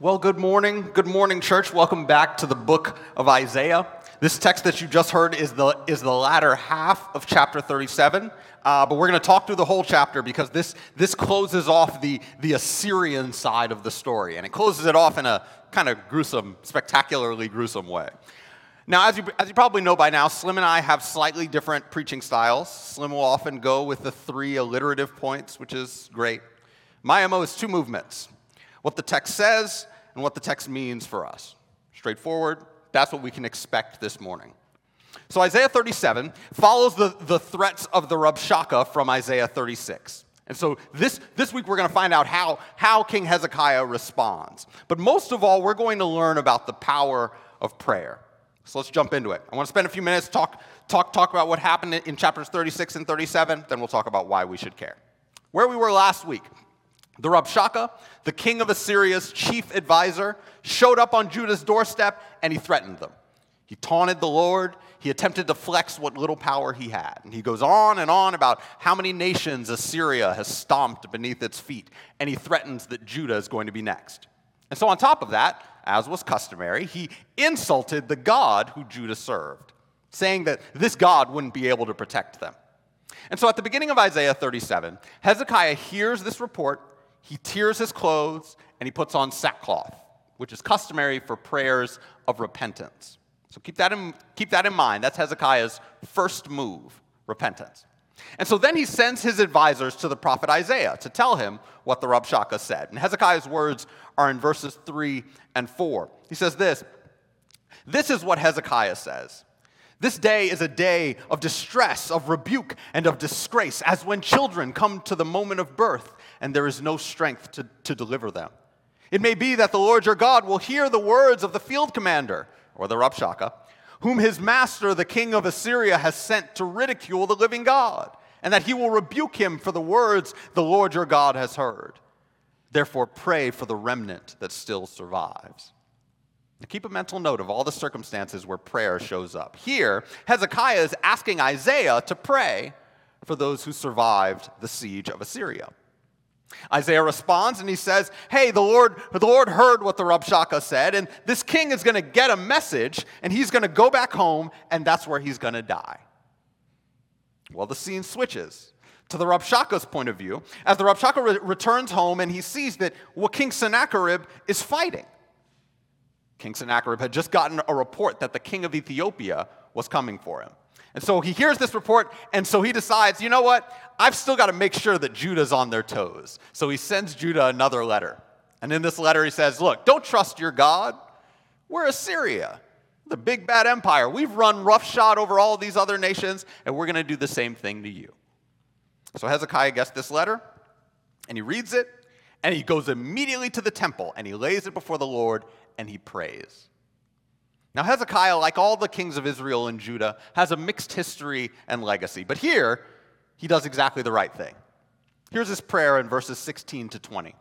Well, good morning. Good morning, church. Welcome back to the book of Isaiah. This text that you just heard is the, is the latter half of chapter 37. Uh, but we're going to talk through the whole chapter because this, this closes off the, the Assyrian side of the story. And it closes it off in a kind of gruesome, spectacularly gruesome way. Now, as you, as you probably know by now, Slim and I have slightly different preaching styles. Slim will often go with the three alliterative points, which is great. My MO is two movements what the text says and what the text means for us. Straightforward, that's what we can expect this morning. So, Isaiah 37 follows the, the threats of the Rabshakeh from Isaiah 36. And so, this, this week we're going to find out how, how King Hezekiah responds. But most of all, we're going to learn about the power of prayer. So, let's jump into it. I want to spend a few minutes talk, talk, talk about what happened in chapters 36 and 37, then we'll talk about why we should care. Where we were last week, the Rabshakeh, the king of Assyria's chief advisor, showed up on Judah's doorstep and he threatened them. He taunted the Lord. He attempted to flex what little power he had. And he goes on and on about how many nations Assyria has stomped beneath its feet. And he threatens that Judah is going to be next. And so, on top of that, as was customary, he insulted the God who Judah served, saying that this God wouldn't be able to protect them. And so, at the beginning of Isaiah 37, Hezekiah hears this report he tears his clothes and he puts on sackcloth, which is customary for prayers of repentance. So keep that in, keep that in mind. That's Hezekiah's first move repentance. And so then he sends his advisors to the prophet Isaiah to tell him what the Rabshakeh said. And Hezekiah's words are in verses 3 and 4. He says this This is what Hezekiah says. This day is a day of distress, of rebuke, and of disgrace, as when children come to the moment of birth and there is no strength to, to deliver them. It may be that the Lord your God will hear the words of the field commander, or the Rabshakeh, whom his master, the king of Assyria, has sent to ridicule the living God, and that he will rebuke him for the words the Lord your God has heard. Therefore, pray for the remnant that still survives. Keep a mental note of all the circumstances where prayer shows up. Here, Hezekiah is asking Isaiah to pray for those who survived the siege of Assyria. Isaiah responds and he says, Hey, the Lord, the Lord heard what the Rabshakeh said, and this king is going to get a message, and he's going to go back home, and that's where he's going to die. Well, the scene switches to the Rabshakeh's point of view as the Rabshakeh re- returns home and he sees that well, King Sennacherib is fighting. King Sennacherib had just gotten a report that the king of Ethiopia was coming for him. And so he hears this report, and so he decides, you know what? I've still got to make sure that Judah's on their toes. So he sends Judah another letter. And in this letter, he says, Look, don't trust your God. We're Assyria, the big bad empire. We've run roughshod over all these other nations, and we're going to do the same thing to you. So Hezekiah gets this letter, and he reads it, and he goes immediately to the temple, and he lays it before the Lord, and he prays. Now, Hezekiah, like all the kings of Israel and Judah, has a mixed history and legacy. But here, he does exactly the right thing. Here's his prayer in verses 16 to 20.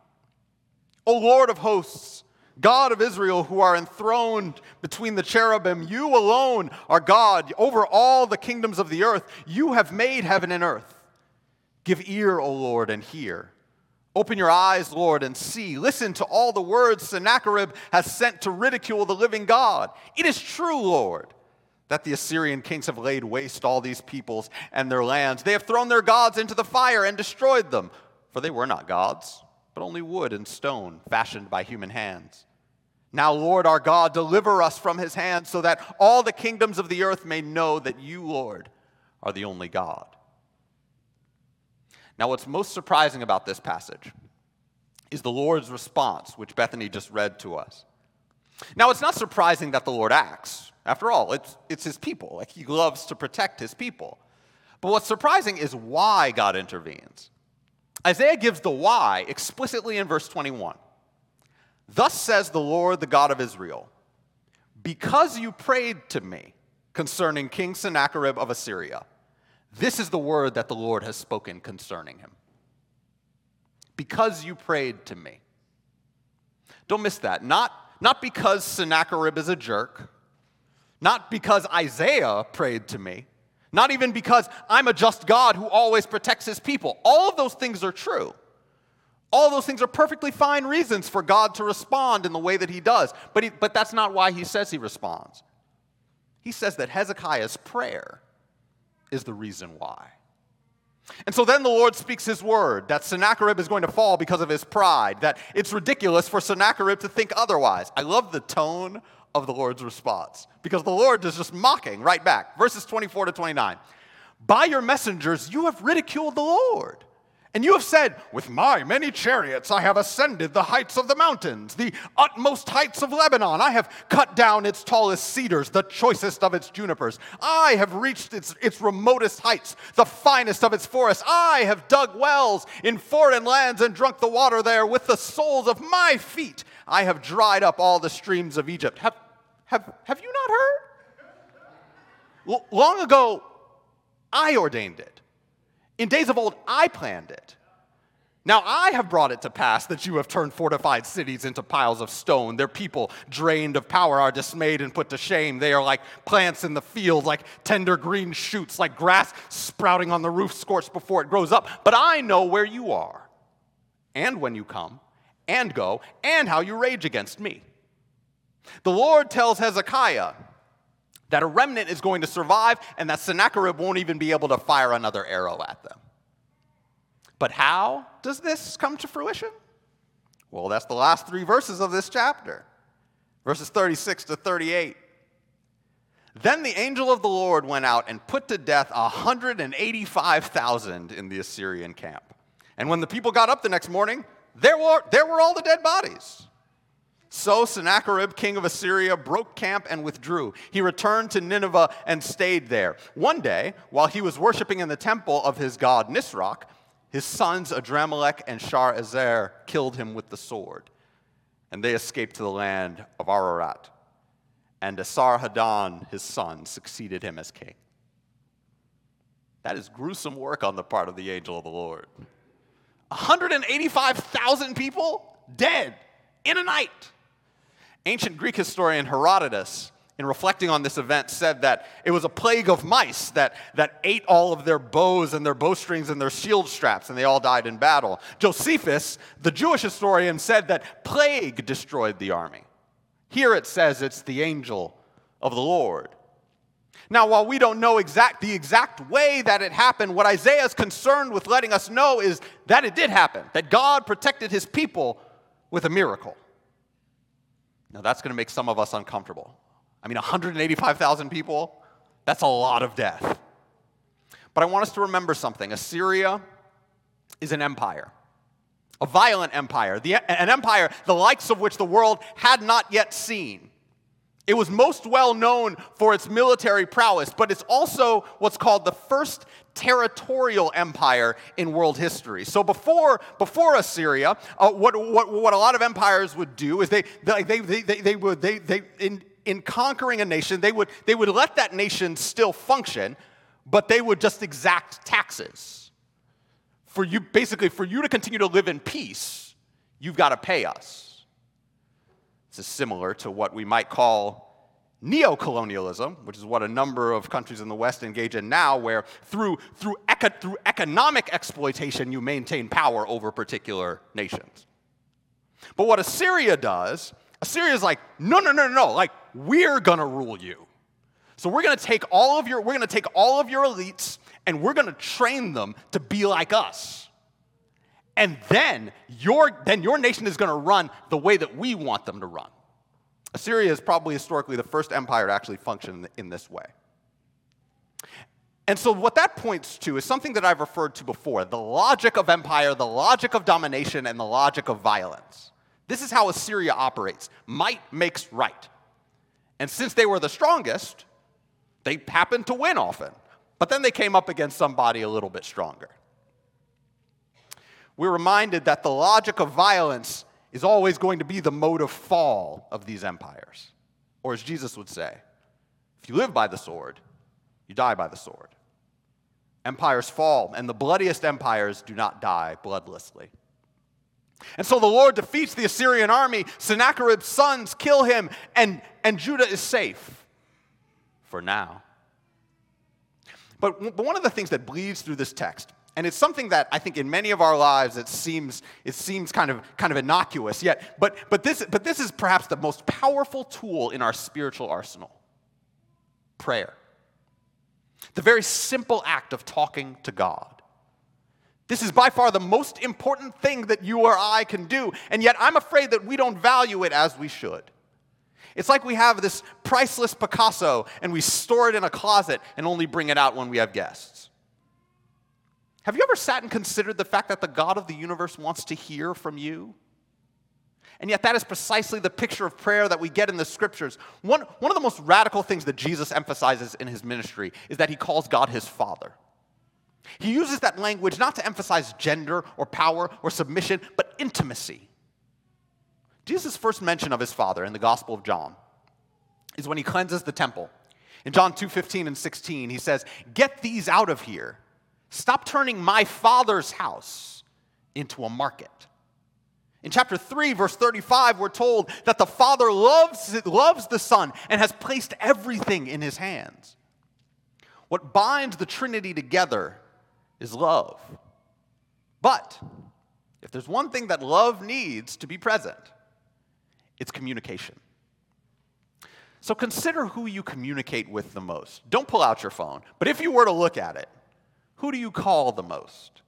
O Lord of hosts, God of Israel, who are enthroned between the cherubim, you alone are God over all the kingdoms of the earth. You have made heaven and earth. Give ear, O Lord, and hear. Open your eyes, Lord, and see. Listen to all the words Sennacherib has sent to ridicule the living God. It is true, Lord that the Assyrian kings have laid waste all these peoples and their lands. They have thrown their gods into the fire and destroyed them, for they were not gods, but only wood and stone fashioned by human hands. Now, Lord our God, deliver us from his hand so that all the kingdoms of the earth may know that you, Lord, are the only God. Now, what's most surprising about this passage is the Lord's response, which Bethany just read to us. Now, it's not surprising that the Lord acts. After all, it's, it's his people. Like he loves to protect his people. But what's surprising is why God intervenes. Isaiah gives the why explicitly in verse 21. Thus says the Lord, the God of Israel, because you prayed to me concerning King Sennacherib of Assyria, this is the word that the Lord has spoken concerning him. Because you prayed to me. Don't miss that. Not, not because Sennacherib is a jerk, not because Isaiah prayed to me, not even because I'm a just God who always protects his people. All of those things are true. All those things are perfectly fine reasons for God to respond in the way that he does. But, he, but that's not why he says he responds. He says that Hezekiah's prayer is the reason why. And so then the Lord speaks his word that Sennacherib is going to fall because of his pride, that it's ridiculous for Sennacherib to think otherwise. I love the tone of the Lord's response because the Lord is just mocking right back. Verses 24 to 29. By your messengers, you have ridiculed the Lord. And you have said, With my many chariots I have ascended the heights of the mountains, the utmost heights of Lebanon. I have cut down its tallest cedars, the choicest of its junipers. I have reached its, its remotest heights, the finest of its forests. I have dug wells in foreign lands and drunk the water there with the soles of my feet. I have dried up all the streams of Egypt. Have, have, have you not heard? L- long ago, I ordained it. In days of old, I planned it. Now I have brought it to pass that you have turned fortified cities into piles of stone. Their people, drained of power, are dismayed and put to shame. They are like plants in the field, like tender green shoots, like grass sprouting on the roof, scorched before it grows up. But I know where you are, and when you come, and go, and how you rage against me. The Lord tells Hezekiah that a remnant is going to survive and that Sennacherib won't even be able to fire another arrow at them. But how does this come to fruition? Well, that's the last three verses of this chapter verses 36 to 38. Then the angel of the Lord went out and put to death 185,000 in the Assyrian camp. And when the people got up the next morning, there were, there were all the dead bodies. So Sennacherib, king of Assyria, broke camp and withdrew. He returned to Nineveh and stayed there. One day, while he was worshiping in the temple of his god Nisroch, his sons Adramelech and Sharezer killed him with the sword, and they escaped to the land of Ararat. And Esarhaddon, his son, succeeded him as king. That is gruesome work on the part of the angel of the Lord. 185,000 people dead in a night. Ancient Greek historian Herodotus, in reflecting on this event, said that it was a plague of mice that, that ate all of their bows and their bowstrings and their shield straps, and they all died in battle. Josephus, the Jewish historian, said that plague destroyed the army. Here it says it's the angel of the Lord. Now, while we don't know exact, the exact way that it happened, what Isaiah is concerned with letting us know is that it did happen, that God protected his people with a miracle. Now, that's going to make some of us uncomfortable. I mean, 185,000 people, that's a lot of death. But I want us to remember something Assyria is an empire, a violent empire, the, an empire the likes of which the world had not yet seen. It was most well known for its military prowess, but it's also what's called the first territorial empire in world history. So before, before Assyria, uh, what, what, what a lot of empires would do is they, they, they, they, they would, they, they, in, in conquering a nation, they would, they would let that nation still function, but they would just exact taxes. For you, basically, for you to continue to live in peace, you've got to pay us. This is similar to what we might call neocolonialism, which is what a number of countries in the West engage in now, where through, through, eco- through economic exploitation you maintain power over particular nations. But what Assyria does, Assyria is like, no, no, no, no, no, like, we're gonna rule you. So we're gonna take all of your, we're gonna take all of your elites and we're gonna train them to be like us and then your, then your nation is to run the way that we want them to run. Assyria is probably historically the first empire to actually function in this way. And so, what that points to is something that I've referred to before the logic of empire, the logic of domination, and the logic of violence. This is how Assyria operates might makes right. And since they were the strongest, they happened to win often. But then they came up against somebody a little bit stronger we're reminded that the logic of violence is always going to be the mode of fall of these empires. Or as Jesus would say, if you live by the sword, you die by the sword. Empires fall, and the bloodiest empires do not die bloodlessly. And so the Lord defeats the Assyrian army, Sennacherib's sons kill him, and, and Judah is safe for now. But, but one of the things that bleeds through this text And it's something that I think in many of our lives it seems, it seems kind, of, kind of innocuous, yet, but, but, this, but this is perhaps the most powerful tool in our spiritual arsenal prayer. The very simple act of talking to God. This is by far the most important thing that you or I can do, and yet I'm afraid that we don't value it as we should. It's like we have this priceless Picasso and we store it in a closet and only bring it out when we have guests. Have you ever sat and considered the fact that the God of the universe wants to hear from you? And yet, that is precisely the picture of prayer that we get in the scriptures. One, one of the most radical things that Jesus emphasizes in his ministry is that he calls God his Father. He uses that language not to emphasize gender or power or submission, but intimacy. Jesus' first mention of his Father in the Gospel of John is when he cleanses the temple. In John 2 15 and 16, he says, Get these out of here. Stop turning my father's house into a market. In chapter 3, verse 35, we're told that the Father loves, loves the Son and has placed everything in his hands. What binds the Trinity together is love. But if there's one thing that love needs to be present, it's communication. So consider who you communicate with the most. Don't pull out your phone, but if you were to look at it, who do you call the most?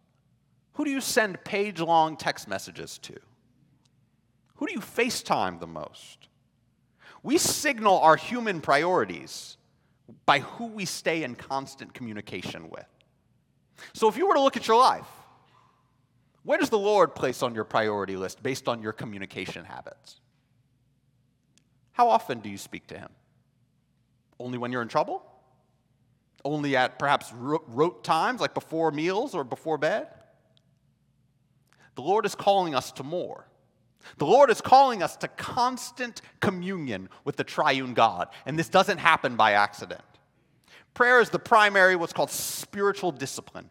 Who do you send page long text messages to? Who do you FaceTime the most? We signal our human priorities by who we stay in constant communication with. So if you were to look at your life, where does the Lord place on your priority list based on your communication habits? How often do you speak to Him? Only when you're in trouble? Only at perhaps rote times, like before meals or before bed? The Lord is calling us to more. The Lord is calling us to constant communion with the triune God, and this doesn't happen by accident. Prayer is the primary, what's called spiritual discipline.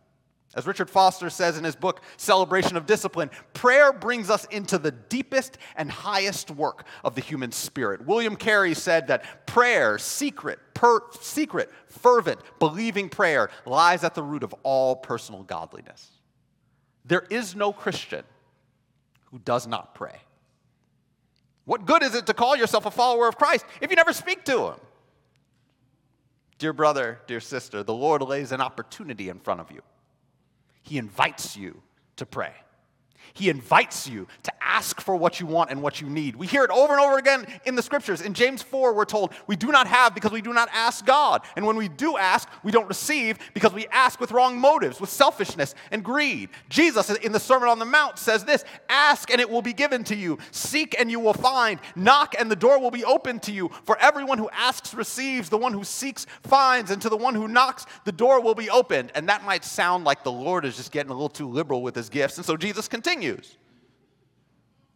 As Richard Foster says in his book, Celebration of Discipline, prayer brings us into the deepest and highest work of the human spirit. William Carey said that prayer, secret, per, secret, fervent, believing prayer, lies at the root of all personal godliness. There is no Christian who does not pray. What good is it to call yourself a follower of Christ if you never speak to him? Dear brother, dear sister, the Lord lays an opportunity in front of you. He invites you to pray. He invites you to ask for what you want and what you need. We hear it over and over again in the scriptures. In James 4, we're told we do not have because we do not ask God. And when we do ask, we don't receive because we ask with wrong motives, with selfishness and greed. Jesus in the Sermon on the Mount says this Ask and it will be given to you, seek and you will find, knock and the door will be opened to you. For everyone who asks receives, the one who seeks finds, and to the one who knocks, the door will be opened. And that might sound like the Lord is just getting a little too liberal with his gifts. And so Jesus continues.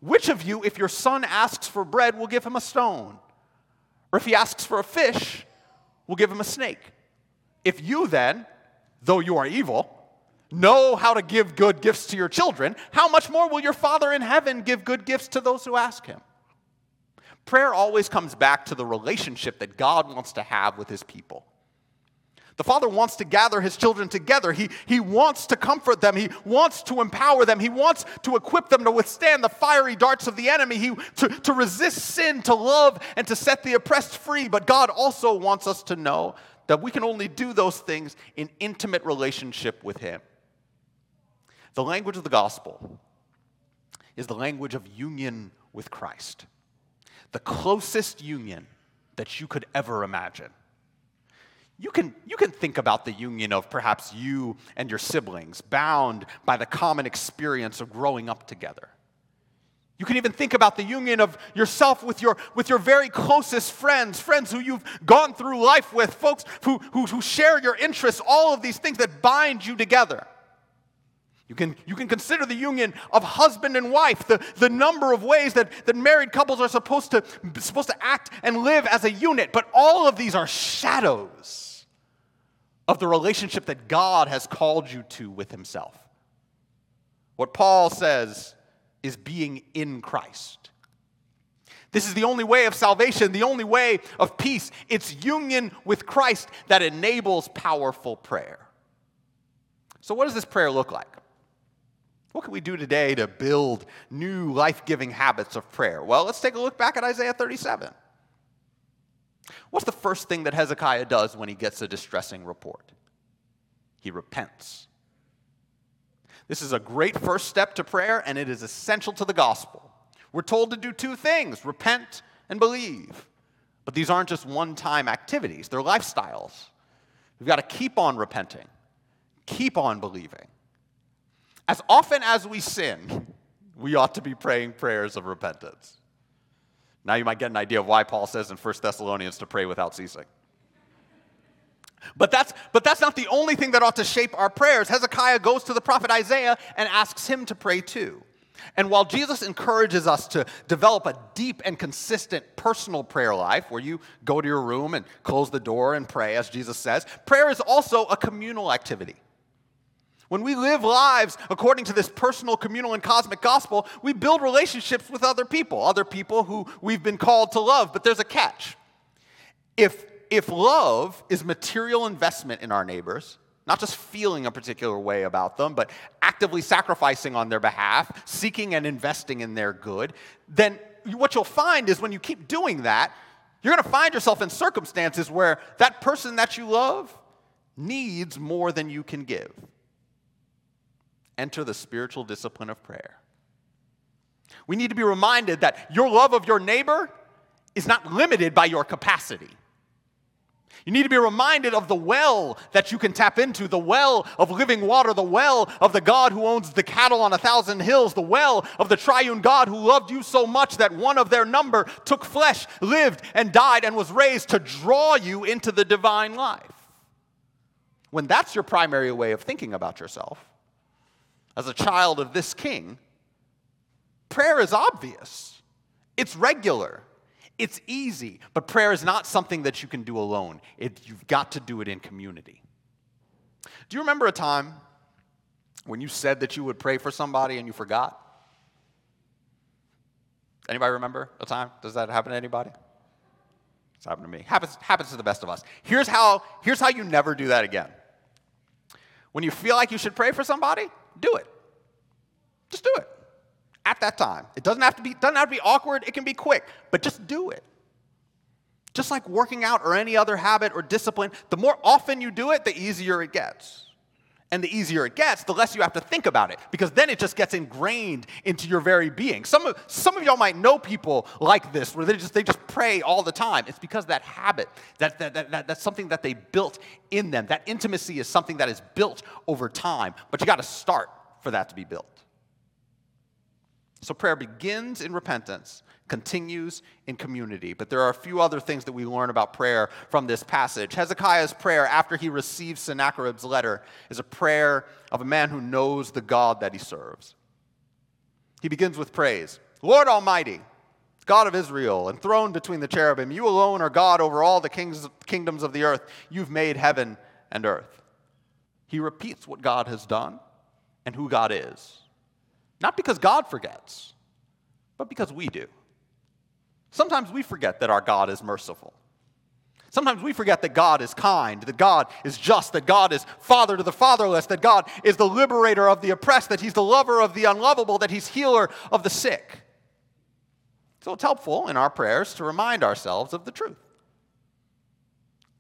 Which of you, if your son asks for bread, will give him a stone? Or if he asks for a fish, will give him a snake? If you then, though you are evil, know how to give good gifts to your children, how much more will your Father in heaven give good gifts to those who ask him? Prayer always comes back to the relationship that God wants to have with his people. The Father wants to gather His children together. He, he wants to comfort them. He wants to empower them. He wants to equip them to withstand the fiery darts of the enemy, he, to, to resist sin, to love, and to set the oppressed free. But God also wants us to know that we can only do those things in intimate relationship with Him. The language of the gospel is the language of union with Christ, the closest union that you could ever imagine you can, you can think about the union of perhaps you and your siblings, bound by the common experience of growing up together. You can even think about the union of yourself with your, with your very closest friends, friends who you've gone through life with, folks who, who, who share your interests, all of these things that bind you together. You can, you can consider the union of husband and wife, the, the number of ways that, that married couples are supposed to, supposed to act and live as a unit, but all of these are shadows of the relationship that God has called you to with Himself. What Paul says is being in Christ. This is the only way of salvation, the only way of peace. It's union with Christ that enables powerful prayer. So, what does this prayer look like? What can we do today to build new life giving habits of prayer? Well, let's take a look back at Isaiah 37. What's the first thing that Hezekiah does when he gets a distressing report? He repents. This is a great first step to prayer, and it is essential to the gospel. We're told to do two things repent and believe. But these aren't just one time activities, they're lifestyles. We've got to keep on repenting, keep on believing. As often as we sin, we ought to be praying prayers of repentance. Now you might get an idea of why Paul says in 1 Thessalonians to pray without ceasing. But that's, but that's not the only thing that ought to shape our prayers. Hezekiah goes to the prophet Isaiah and asks him to pray too. And while Jesus encourages us to develop a deep and consistent personal prayer life, where you go to your room and close the door and pray, as Jesus says, prayer is also a communal activity. When we live lives according to this personal, communal, and cosmic gospel, we build relationships with other people, other people who we've been called to love. But there's a catch. If, if love is material investment in our neighbors, not just feeling a particular way about them, but actively sacrificing on their behalf, seeking and investing in their good, then what you'll find is when you keep doing that, you're going to find yourself in circumstances where that person that you love needs more than you can give enter the spiritual discipline of prayer. We need to be reminded that your love of your neighbor is not limited by your capacity. You need to be reminded of the well that you can tap into, the well of living water, the well of the God who owns the cattle on a thousand hills, the well of the triune God who loved you so much that one of their number took flesh, lived, and died, and was raised to draw you into the divine life. When that's your primary way of thinking about yourself, as a child of this king, prayer is obvious, it's regular, it's easy, but prayer is not something that you can do alone. It, you've got to do it in community. Do you remember a time when you said that you would pray for somebody and you forgot? Anybody remember a time? Does that happen to anybody? It's happened to me. Happens, happens to the best of us. Here's how, here's how you never do that again. When you feel like you should pray for somebody, do it. Just do it at that time. It doesn't have to be, doesn't have to be awkward, it can be quick, but just do it. Just like working out or any other habit or discipline, the more often you do it, the easier it gets. And the easier it gets, the less you have to think about it, because then it just gets ingrained into your very being. Some of, some of y'all might know people like this, where they just, they just pray all the time. It's because that habit, that, that, that, that, that's something that they built in them. That intimacy is something that is built over time, but you got to start for that to be built. So prayer begins in repentance, continues in community. But there are a few other things that we learn about prayer from this passage. Hezekiah's prayer after he receives Sennacherib's letter is a prayer of a man who knows the God that he serves. He begins with praise Lord Almighty, God of Israel, enthroned between the cherubim, you alone are God over all the kings, kingdoms of the earth. You've made heaven and earth. He repeats what God has done and who God is. Not because God forgets, but because we do. Sometimes we forget that our God is merciful. Sometimes we forget that God is kind, that God is just, that God is father to the fatherless, that God is the liberator of the oppressed, that He's the lover of the unlovable, that He's healer of the sick. So it's helpful in our prayers to remind ourselves of the truth.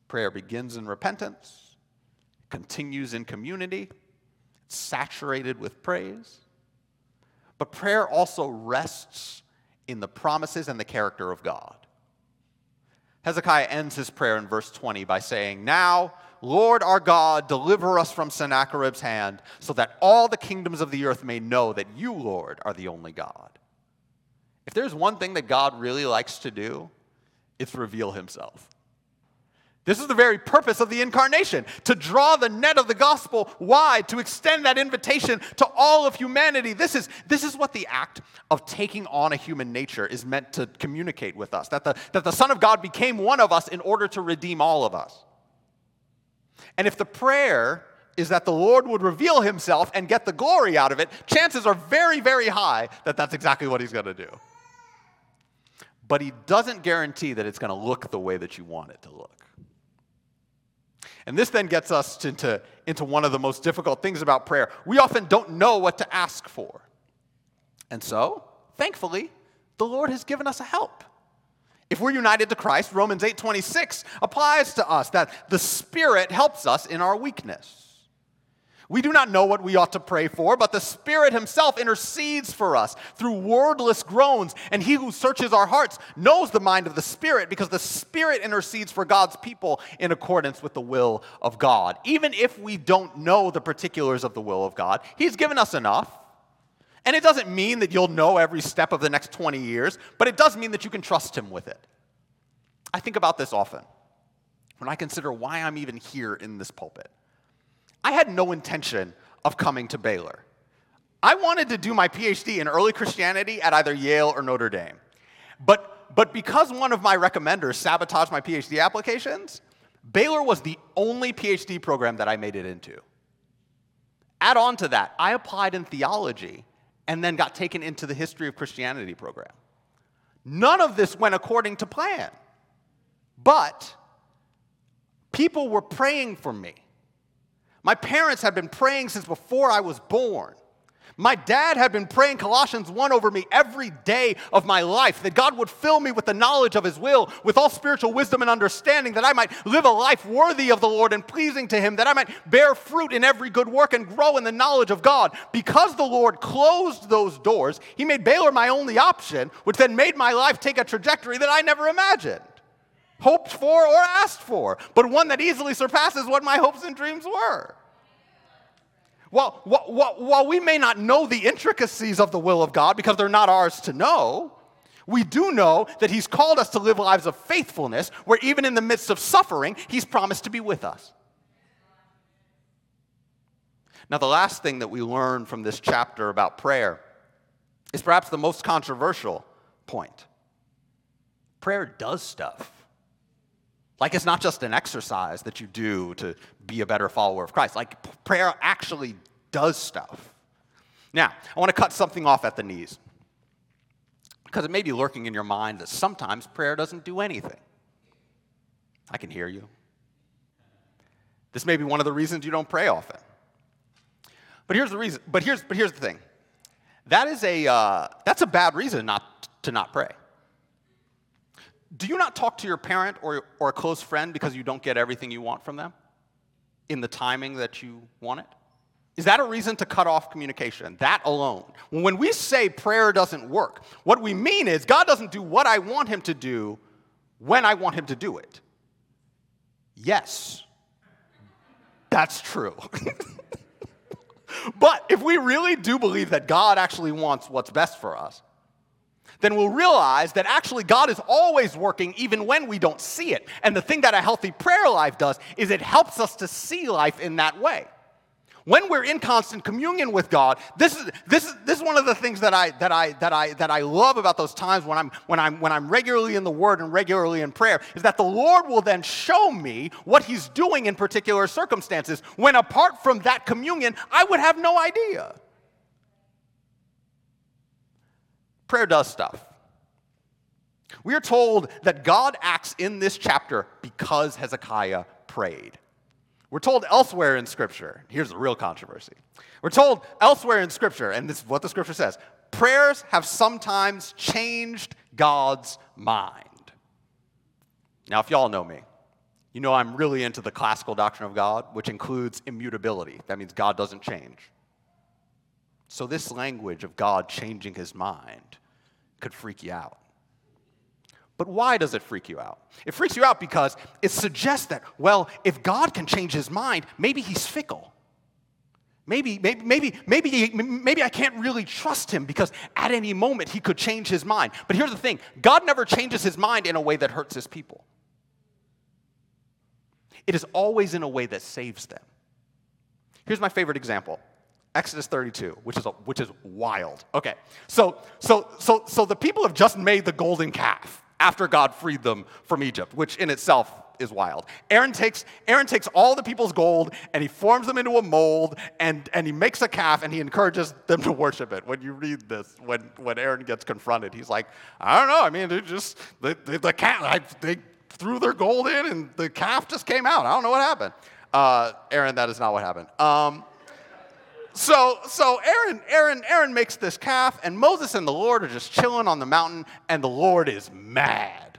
Prayer begins in repentance, continues in community, saturated with praise. But prayer also rests in the promises and the character of God. Hezekiah ends his prayer in verse 20 by saying, Now, Lord our God, deliver us from Sennacherib's hand, so that all the kingdoms of the earth may know that you, Lord, are the only God. If there's one thing that God really likes to do, it's reveal himself. This is the very purpose of the incarnation to draw the net of the gospel wide, to extend that invitation to all of humanity. This is, this is what the act of taking on a human nature is meant to communicate with us that the, that the Son of God became one of us in order to redeem all of us. And if the prayer is that the Lord would reveal himself and get the glory out of it, chances are very, very high that that's exactly what he's going to do. But he doesn't guarantee that it's going to look the way that you want it to look. And this then gets us into, into one of the most difficult things about prayer. We often don't know what to ask for. And so, thankfully, the Lord has given us a help. If we're united to Christ, Romans 8:26 applies to us that the Spirit helps us in our weakness. We do not know what we ought to pray for, but the Spirit Himself intercedes for us through wordless groans. And He who searches our hearts knows the mind of the Spirit because the Spirit intercedes for God's people in accordance with the will of God. Even if we don't know the particulars of the will of God, He's given us enough. And it doesn't mean that you'll know every step of the next 20 years, but it does mean that you can trust Him with it. I think about this often when I consider why I'm even here in this pulpit. I had no intention of coming to Baylor. I wanted to do my PhD in early Christianity at either Yale or Notre Dame. But, but because one of my recommenders sabotaged my PhD applications, Baylor was the only PhD program that I made it into. Add on to that, I applied in theology and then got taken into the history of Christianity program. None of this went according to plan. But people were praying for me. My parents had been praying since before I was born. My dad had been praying Colossians 1 over me every day of my life, that God would fill me with the knowledge of His will, with all spiritual wisdom and understanding, that I might live a life worthy of the Lord and pleasing to Him, that I might bear fruit in every good work and grow in the knowledge of God. Because the Lord closed those doors, He made Baylor my only option, which then made my life take a trajectory that I never imagined, hoped for, or asked for, but one that easily surpasses what my hopes and dreams were. While, while, while we may not know the intricacies of the will of God because they're not ours to know, we do know that He's called us to live lives of faithfulness where even in the midst of suffering, He's promised to be with us. Now, the last thing that we learn from this chapter about prayer is perhaps the most controversial point. Prayer does stuff. Like it's not just an exercise that you do to be a better follower of Christ. Like prayer actually does stuff. Now, I want to cut something off at the knees. Because it may be lurking in your mind that sometimes prayer doesn't do anything. I can hear you. This may be one of the reasons you don't pray often. But here's the reason. But here's, but here's the thing. That is a, uh, that's a bad reason not to not pray. Do you not talk to your parent or, or a close friend because you don't get everything you want from them in the timing that you want it? Is that a reason to cut off communication? That alone. When we say prayer doesn't work, what we mean is God doesn't do what I want him to do when I want him to do it. Yes, that's true. but if we really do believe that God actually wants what's best for us, then we'll realize that actually God is always working even when we don't see it. And the thing that a healthy prayer life does is it helps us to see life in that way. When we're in constant communion with God, this is, this is, this is one of the things that I, that, I, that, I, that I love about those times when I'm, when, I'm, when I'm regularly in the Word and regularly in prayer, is that the Lord will then show me what He's doing in particular circumstances when apart from that communion, I would have no idea. Prayer does stuff. We are told that God acts in this chapter because Hezekiah prayed. We're told elsewhere in Scripture, here's the real controversy. We're told elsewhere in Scripture, and this is what the Scripture says prayers have sometimes changed God's mind. Now, if y'all know me, you know I'm really into the classical doctrine of God, which includes immutability. That means God doesn't change. So, this language of God changing his mind could freak you out. But why does it freak you out? It freaks you out because it suggests that, well, if God can change his mind, maybe he's fickle. Maybe, maybe, maybe, maybe, maybe I can't really trust him because at any moment he could change his mind. But here's the thing God never changes his mind in a way that hurts his people, it is always in a way that saves them. Here's my favorite example Exodus 32, which is, a, which is wild. Okay, so, so, so, so the people have just made the golden calf after God freed them from Egypt, which in itself is wild. Aaron takes, Aaron takes all the people's gold and he forms them into a mold and, and he makes a calf and he encourages them to worship it. When you read this, when, when Aaron gets confronted, he's like, I don't know. I mean, they just, the, the, the calf, I, they, threw their gold in and the calf just came out. I don't know what happened. Uh, Aaron, that is not what happened. Um, so, so Aaron, Aaron, Aaron makes this calf, and Moses and the Lord are just chilling on the mountain, and the Lord is mad.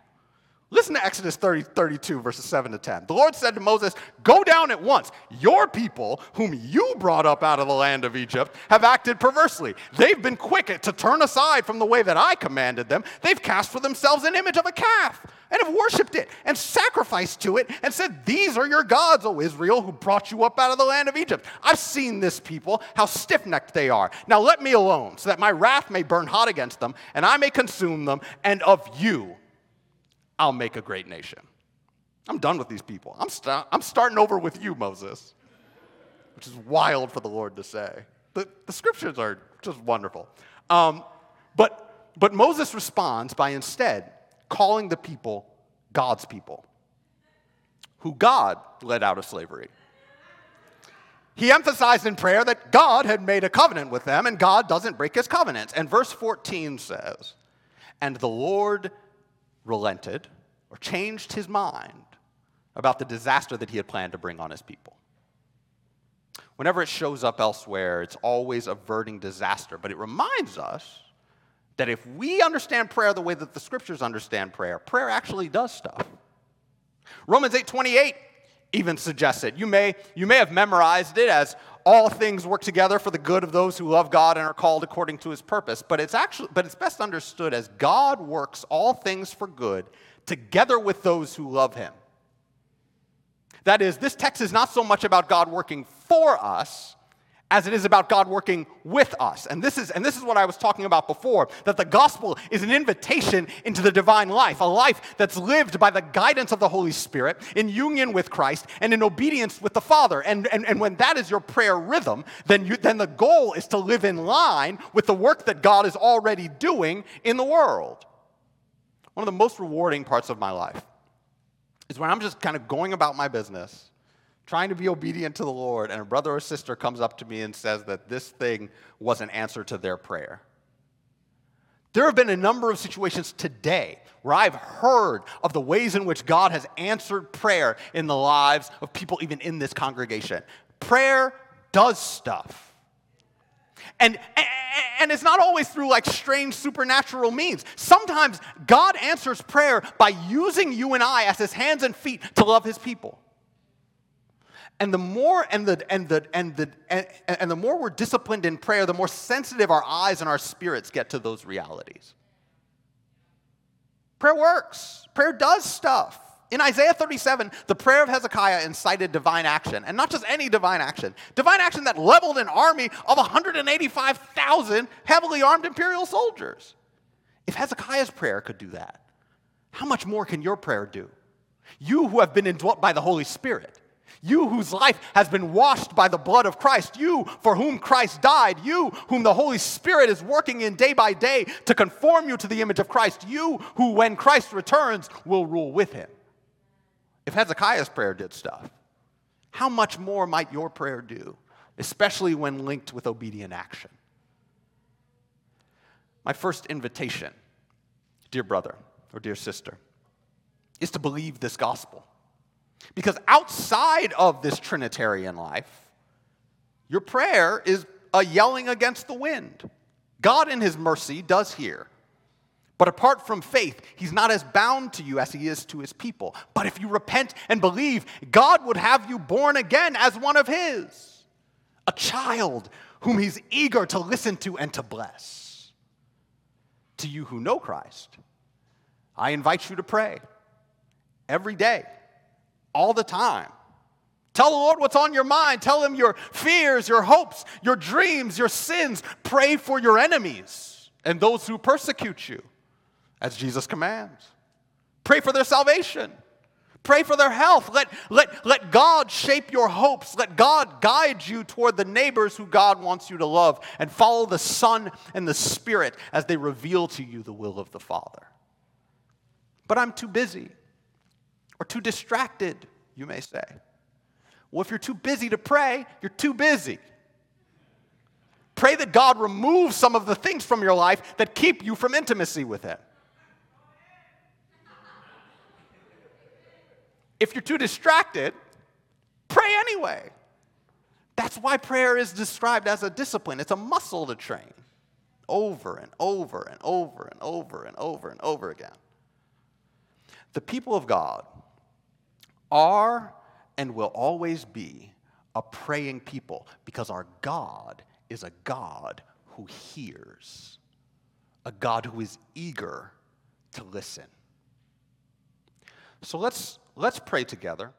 Listen to Exodus 30, 32, verses 7 to 10. The Lord said to Moses, Go down at once. Your people, whom you brought up out of the land of Egypt, have acted perversely. They've been quick to turn aside from the way that I commanded them. They've cast for themselves an image of a calf and have worshipped it and sacrificed to it and said, These are your gods, O Israel, who brought you up out of the land of Egypt. I've seen this people, how stiff necked they are. Now let me alone, so that my wrath may burn hot against them, and I may consume them, and of you I'll make a great nation. I'm done with these people. I'm, st- I'm starting over with you, Moses, which is wild for the Lord to say. The, the scriptures are just wonderful. Um, but, but Moses responds by instead calling the people God's people, who God led out of slavery. He emphasized in prayer that God had made a covenant with them, and God doesn't break his covenants. And verse 14 says, And the Lord relented or changed his mind about the disaster that he had planned to bring on his people. Whenever it shows up elsewhere, it's always averting disaster, but it reminds us that if we understand prayer the way that the scriptures understand prayer, prayer actually does stuff. Romans 8:28 even suggests it. You may, you may have memorized it as all things work together for the good of those who love God and are called according to his purpose. But it's actually but it's best understood as God works all things for good together with those who love him. That is, this text is not so much about God working for us as it is about God working with us. And this is and this is what I was talking about before that the gospel is an invitation into the divine life, a life that's lived by the guidance of the Holy Spirit in union with Christ and in obedience with the Father. And, and, and when that is your prayer rhythm, then you, then the goal is to live in line with the work that God is already doing in the world. One of the most rewarding parts of my life is when I'm just kind of going about my business trying to be obedient to the Lord, and a brother or sister comes up to me and says that this thing was an answer to their prayer. There have been a number of situations today where I've heard of the ways in which God has answered prayer in the lives of people, even in this congregation. Prayer does stuff. And, and it's not always through like strange supernatural means. Sometimes God answers prayer by using you and I as his hands and feet to love his people. And the more and the and the and the and, and the more we're disciplined in prayer, the more sensitive our eyes and our spirits get to those realities. Prayer works. Prayer does stuff. In Isaiah 37, the prayer of Hezekiah incited divine action, and not just any divine action, divine action that leveled an army of 185,000 heavily armed imperial soldiers. If Hezekiah's prayer could do that, how much more can your prayer do? You who have been indwelt by the Holy Spirit. You whose life has been washed by the blood of Christ. You for whom Christ died. You whom the Holy Spirit is working in day by day to conform you to the image of Christ. You who, when Christ returns, will rule with him. If Hezekiah's prayer did stuff, how much more might your prayer do, especially when linked with obedient action? My first invitation, dear brother or dear sister, is to believe this gospel. Because outside of this Trinitarian life, your prayer is a yelling against the wind. God, in His mercy, does hear. But apart from faith, He's not as bound to you as He is to His people. But if you repent and believe, God would have you born again as one of His, a child whom He's eager to listen to and to bless. To you who know Christ, I invite you to pray every day all the time. Tell the Lord what's on your mind. Tell him your fears, your hopes, your dreams, your sins. Pray for your enemies and those who persecute you, as Jesus commands. Pray for their salvation. Pray for their health. Let, let, let God shape your hopes. Let God guide you toward the neighbors who God wants you to love. And follow the Son and the Spirit as they reveal to you the will of the Father. But I'm too busy or too distracted, you may say. Well, if you're too busy to pray, you're too busy. Pray that God removes some of the things from your life that keep you from intimacy with Him. if you're too distracted, pray anyway. That's why prayer is described as a discipline. It's a muscle to train over and over and over and over and over and over again. The people of God are and will always be a praying people because our God is a God who hears, a God who is eager to listen. So let's, let's pray together.